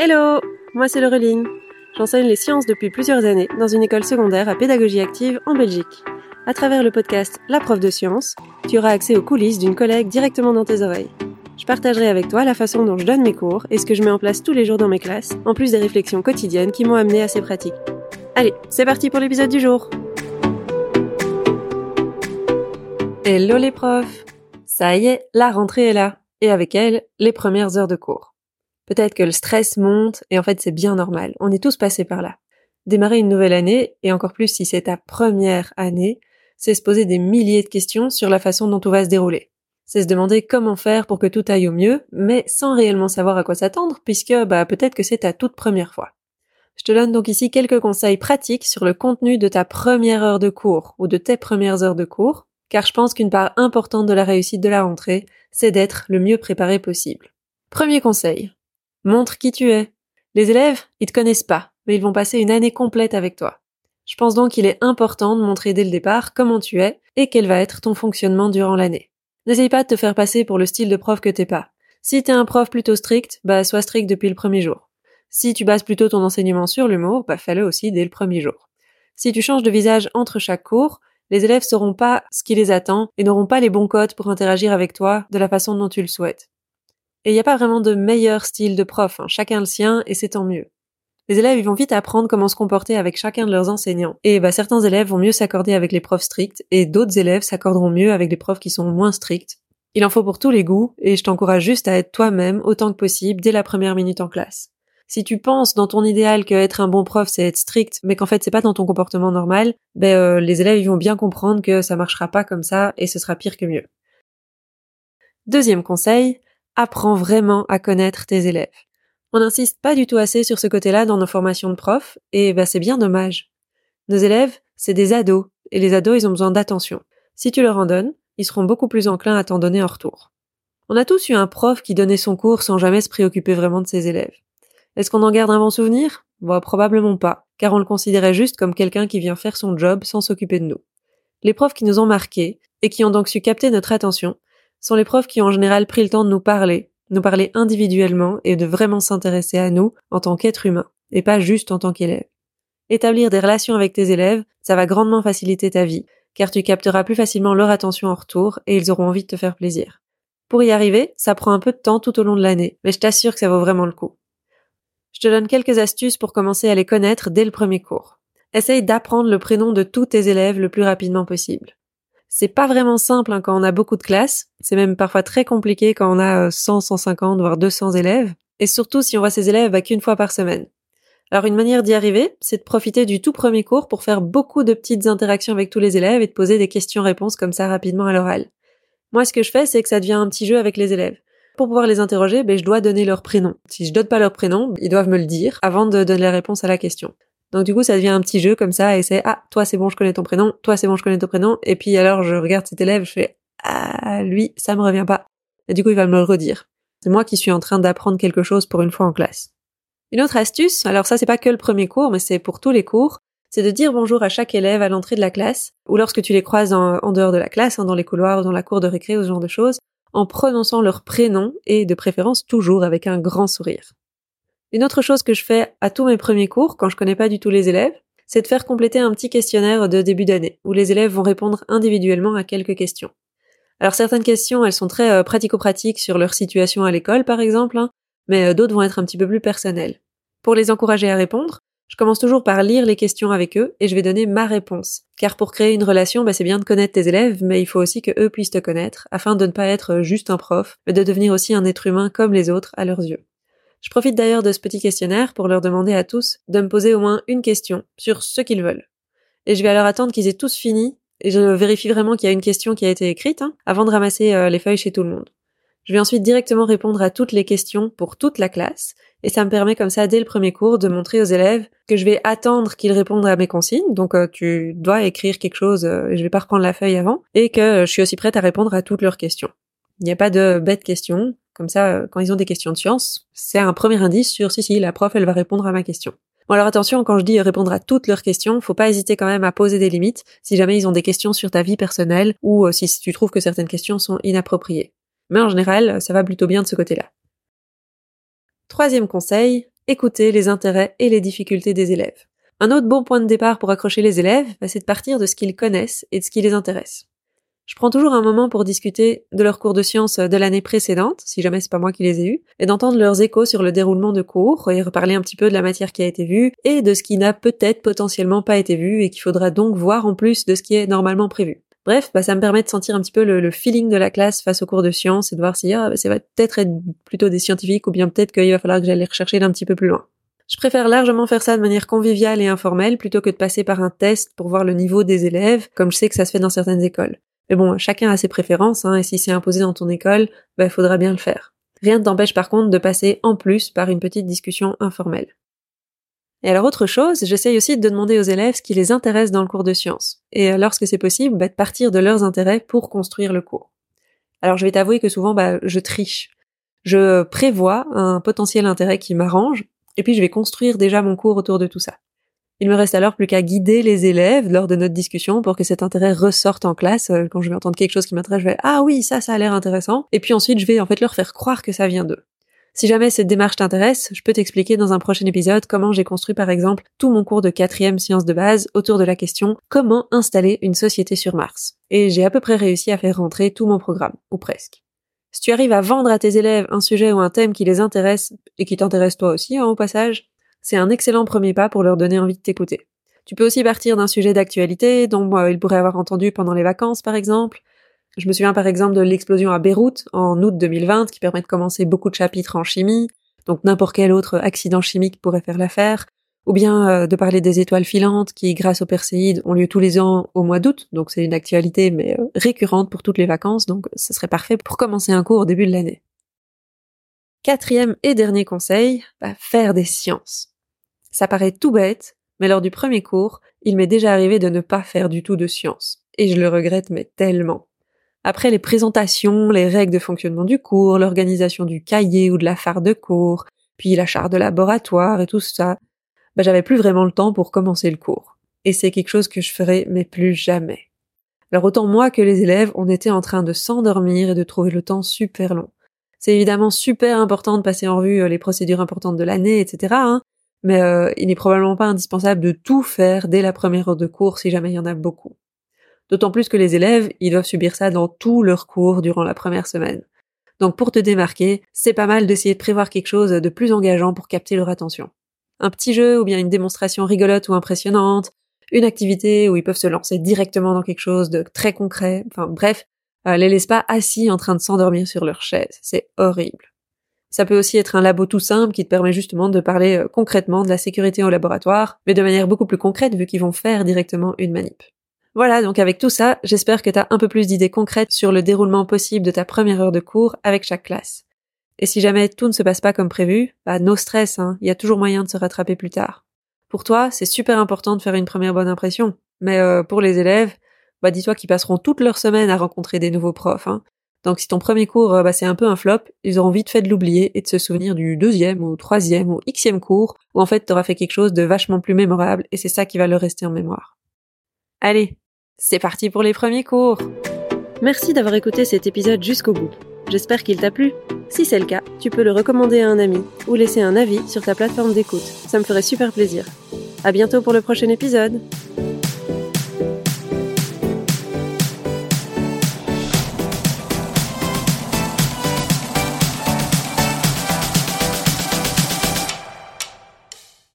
Hello Moi c'est Laureline. J'enseigne les sciences depuis plusieurs années dans une école secondaire à pédagogie active en Belgique. À travers le podcast La prof de sciences, tu auras accès aux coulisses d'une collègue directement dans tes oreilles. Je partagerai avec toi la façon dont je donne mes cours et ce que je mets en place tous les jours dans mes classes, en plus des réflexions quotidiennes qui m'ont amené à ces pratiques. Allez, c'est parti pour l'épisode du jour Hello les profs Ça y est, la rentrée est là, et avec elle, les premières heures de cours. Peut-être que le stress monte, et en fait c'est bien normal, on est tous passés par là. Démarrer une nouvelle année, et encore plus si c'est ta première année, c'est se poser des milliers de questions sur la façon dont tout va se dérouler. C'est se demander comment faire pour que tout aille au mieux, mais sans réellement savoir à quoi s'attendre, puisque bah peut-être que c'est ta toute première fois. Je te donne donc ici quelques conseils pratiques sur le contenu de ta première heure de cours ou de tes premières heures de cours, car je pense qu'une part importante de la réussite de la rentrée, c'est d'être le mieux préparé possible. Premier conseil. Montre qui tu es. Les élèves, ils te connaissent pas, mais ils vont passer une année complète avec toi. Je pense donc qu'il est important de montrer dès le départ comment tu es et quel va être ton fonctionnement durant l'année. N'essaye pas de te faire passer pour le style de prof que t'es pas. Si t'es un prof plutôt strict, bah sois strict depuis le premier jour. Si tu bases plutôt ton enseignement sur l'humour, bah fais-le aussi dès le premier jour. Si tu changes de visage entre chaque cours, les élèves sauront pas ce qui les attend et n'auront pas les bons codes pour interagir avec toi de la façon dont tu le souhaites. Et il n'y a pas vraiment de meilleur style de prof, hein. chacun le sien et c'est tant mieux. Les élèves vont vite apprendre comment se comporter avec chacun de leurs enseignants. Et bah, certains élèves vont mieux s'accorder avec les profs stricts et d'autres élèves s'accorderont mieux avec des profs qui sont moins stricts. Il en faut pour tous les goûts et je t'encourage juste à être toi-même autant que possible dès la première minute en classe. Si tu penses dans ton idéal que être un bon prof c'est être strict, mais qu'en fait c'est pas dans ton comportement normal, ben euh, les élèves vont bien comprendre que ça marchera pas comme ça et ce sera pire que mieux. Deuxième conseil, apprends vraiment à connaître tes élèves. On n'insiste pas du tout assez sur ce côté-là dans nos formations de profs, et ben c'est bien dommage. Nos élèves, c'est des ados, et les ados, ils ont besoin d'attention. Si tu leur en donnes, ils seront beaucoup plus enclins à t'en donner en retour. On a tous eu un prof qui donnait son cours sans jamais se préoccuper vraiment de ses élèves. Est-ce qu'on en garde un bon souvenir? Bon, probablement pas, car on le considérait juste comme quelqu'un qui vient faire son job sans s'occuper de nous. Les profs qui nous ont marqués, et qui ont donc su capter notre attention, sont les profs qui ont en général pris le temps de nous parler, nous parler individuellement et de vraiment s'intéresser à nous en tant qu'être humain, et pas juste en tant qu'élève. Établir des relations avec tes élèves, ça va grandement faciliter ta vie, car tu capteras plus facilement leur attention en retour et ils auront envie de te faire plaisir. Pour y arriver, ça prend un peu de temps tout au long de l'année, mais je t'assure que ça vaut vraiment le coup. Je te donne quelques astuces pour commencer à les connaître dès le premier cours. Essaye d'apprendre le prénom de tous tes élèves le plus rapidement possible. C'est pas vraiment simple hein, quand on a beaucoup de classes, c'est même parfois très compliqué quand on a 100, euh, 150, voire 200 élèves, et surtout si on voit ses élèves qu'une fois par semaine. Alors une manière d'y arriver, c'est de profiter du tout premier cours pour faire beaucoup de petites interactions avec tous les élèves et de poser des questions-réponses comme ça rapidement à l'oral. Moi ce que je fais, c'est que ça devient un petit jeu avec les élèves pour pouvoir les interroger, ben, je dois donner leur prénom. Si je donne pas leur prénom, ils doivent me le dire avant de donner la réponse à la question. Donc du coup, ça devient un petit jeu comme ça, et c'est ah toi c'est bon, je connais ton prénom, toi c'est bon, je connais ton prénom, et puis alors je regarde cet élève, je fais ah lui ça me revient pas, et du coup il va me le redire. C'est moi qui suis en train d'apprendre quelque chose pour une fois en classe. Une autre astuce, alors ça c'est pas que le premier cours, mais c'est pour tous les cours, c'est de dire bonjour à chaque élève à l'entrée de la classe, ou lorsque tu les croises en, dehors de la classe, hein, dans les couloirs, ou dans la cour de récré, ou ce genre de choses, en prononçant leur prénom et de préférence toujours avec un grand sourire. Une autre chose que je fais à tous mes premiers cours quand je connais pas du tout les élèves, c'est de faire compléter un petit questionnaire de début d'année où les élèves vont répondre individuellement à quelques questions. Alors certaines questions, elles sont très euh, pratico-pratiques sur leur situation à l'école par exemple, hein, mais euh, d'autres vont être un petit peu plus personnelles. Pour les encourager à répondre, je commence toujours par lire les questions avec eux et je vais donner ma réponse. Car pour créer une relation, bah, c'est bien de connaître tes élèves, mais il faut aussi que eux puissent te connaître, afin de ne pas être juste un prof, mais de devenir aussi un être humain comme les autres à leurs yeux. Je profite d'ailleurs de ce petit questionnaire pour leur demander à tous de me poser au moins une question sur ce qu'ils veulent. Et je vais alors attendre qu'ils aient tous fini, et je vérifie vraiment qu'il y a une question qui a été écrite, hein, avant de ramasser euh, les feuilles chez tout le monde. Je vais ensuite directement répondre à toutes les questions pour toute la classe, et ça me permet comme ça dès le premier cours de montrer aux élèves que je vais attendre qu'ils répondent à mes consignes, donc euh, tu dois écrire quelque chose, euh, je vais pas reprendre la feuille avant, et que je suis aussi prête à répondre à toutes leurs questions. Il n'y a pas de bêtes questions, comme ça euh, quand ils ont des questions de science, c'est un premier indice sur si si la prof elle va répondre à ma question. Bon alors attention, quand je dis répondre à toutes leurs questions, faut pas hésiter quand même à poser des limites si jamais ils ont des questions sur ta vie personnelle ou si tu trouves que certaines questions sont inappropriées mais en général, ça va plutôt bien de ce côté-là. Troisième conseil, écouter les intérêts et les difficultés des élèves. Un autre bon point de départ pour accrocher les élèves, bah, c'est de partir de ce qu'ils connaissent et de ce qui les intéresse. Je prends toujours un moment pour discuter de leurs cours de sciences de l'année précédente, si jamais c'est pas moi qui les ai eus, et d'entendre leurs échos sur le déroulement de cours, et reparler un petit peu de la matière qui a été vue, et de ce qui n'a peut-être potentiellement pas été vu, et qu'il faudra donc voir en plus de ce qui est normalement prévu. Bref, bah, ça me permet de sentir un petit peu le, feeling de la classe face aux cours de sciences et de voir si ah, ça va peut-être être plutôt des scientifiques ou bien peut-être qu'il va falloir que j'aille les rechercher d'un petit peu plus loin. Je préfère largement faire ça de manière conviviale et informelle plutôt que de passer par un test pour voir le niveau des élèves, comme je sais que ça se fait dans certaines écoles. Mais bon, chacun a ses préférences, hein, et si c'est imposé dans ton école, il bah, faudra bien le faire. Rien ne t'empêche par contre de passer en plus par une petite discussion informelle. Et alors autre chose, j'essaye aussi de demander aux élèves ce qui les intéresse dans le cours de sciences. Et euh, lorsque c'est possible, bah, de partir de leurs intérêts pour construire le cours. Alors je vais t'avouer que souvent, bah, je triche. Je prévois un potentiel intérêt qui m'arrange, et puis je vais construire déjà mon cours autour de tout ça. Il me reste alors plus qu'à guider les élèves lors de notre discussion pour que cet intérêt ressorte en classe. Euh, quand je vais entendre quelque chose qui m'intéresse, je vais ah oui, ça, ça a l'air intéressant. Et puis ensuite, je vais en fait leur faire croire que ça vient d'eux. Si jamais cette démarche t'intéresse, je peux t'expliquer dans un prochain épisode comment j'ai construit par exemple tout mon cours de quatrième sciences de base autour de la question comment installer une société sur Mars? Et j'ai à peu près réussi à faire rentrer tout mon programme, ou presque. Si tu arrives à vendre à tes élèves un sujet ou un thème qui les intéresse et qui t'intéresse toi aussi hein, au passage, c'est un excellent premier pas pour leur donner envie de t'écouter. Tu peux aussi partir d'un sujet d'actualité dont ils pourraient avoir entendu pendant les vacances, par exemple. Je me souviens par exemple de l'explosion à Beyrouth en août 2020 qui permet de commencer beaucoup de chapitres en chimie, donc n'importe quel autre accident chimique pourrait faire l'affaire, ou bien euh, de parler des étoiles filantes qui, grâce aux Perséides, ont lieu tous les ans au mois d'août, donc c'est une actualité mais euh, récurrente pour toutes les vacances, donc ce serait parfait pour commencer un cours au début de l'année. Quatrième et dernier conseil, faire des sciences. Ça paraît tout bête, mais lors du premier cours, il m'est déjà arrivé de ne pas faire du tout de sciences. Et je le regrette mais tellement. Après les présentations, les règles de fonctionnement du cours, l'organisation du cahier ou de la phare de cours, puis la charte de laboratoire et tout ça, bah, j'avais plus vraiment le temps pour commencer le cours. Et c'est quelque chose que je ferai mais plus jamais. Alors autant moi que les élèves, on était en train de s'endormir et de trouver le temps super long. C'est évidemment super important de passer en revue euh, les procédures importantes de l'année, etc. mais euh, il n'est probablement pas indispensable de tout faire dès la première heure de cours si jamais il y en a beaucoup. D'autant plus que les élèves, ils doivent subir ça dans tous leurs cours durant la première semaine. Donc pour te démarquer, c'est pas mal d'essayer de prévoir quelque chose de plus engageant pour capter leur attention. Un petit jeu ou bien une démonstration rigolote ou impressionnante, une activité où ils peuvent se lancer directement dans quelque chose de très concret, enfin bref, euh, les laisse pas assis en train de s'endormir sur leur chaise. C'est horrible. Ça peut aussi être un labo tout simple qui te permet justement de parler euh, concrètement de la sécurité au laboratoire, mais de manière beaucoup plus concrète vu qu'ils vont faire directement une manip. Voilà, donc avec tout ça, j'espère que tu as un peu plus d'idées concrètes sur le déroulement possible de ta première heure de cours avec chaque classe. Et si jamais tout ne se passe pas comme prévu, bah no stress, hein, il y a toujours moyen de se rattraper plus tard. Pour toi, c'est super important de faire une première bonne impression, mais euh, pour les élèves, bah dis-toi qu'ils passeront toute leur semaine à rencontrer des nouveaux profs. Hein. Donc si ton premier cours euh, bah, c'est un peu un flop, ils auront vite fait de l'oublier et de se souvenir du deuxième ou troisième ou xème cours où en fait t'auras fait quelque chose de vachement plus mémorable et c'est ça qui va leur rester en mémoire. Allez, c'est parti pour les premiers cours Merci d'avoir écouté cet épisode jusqu'au bout. J'espère qu'il t'a plu. Si c'est le cas, tu peux le recommander à un ami ou laisser un avis sur ta plateforme d'écoute. Ça me ferait super plaisir. À bientôt pour le prochain épisode.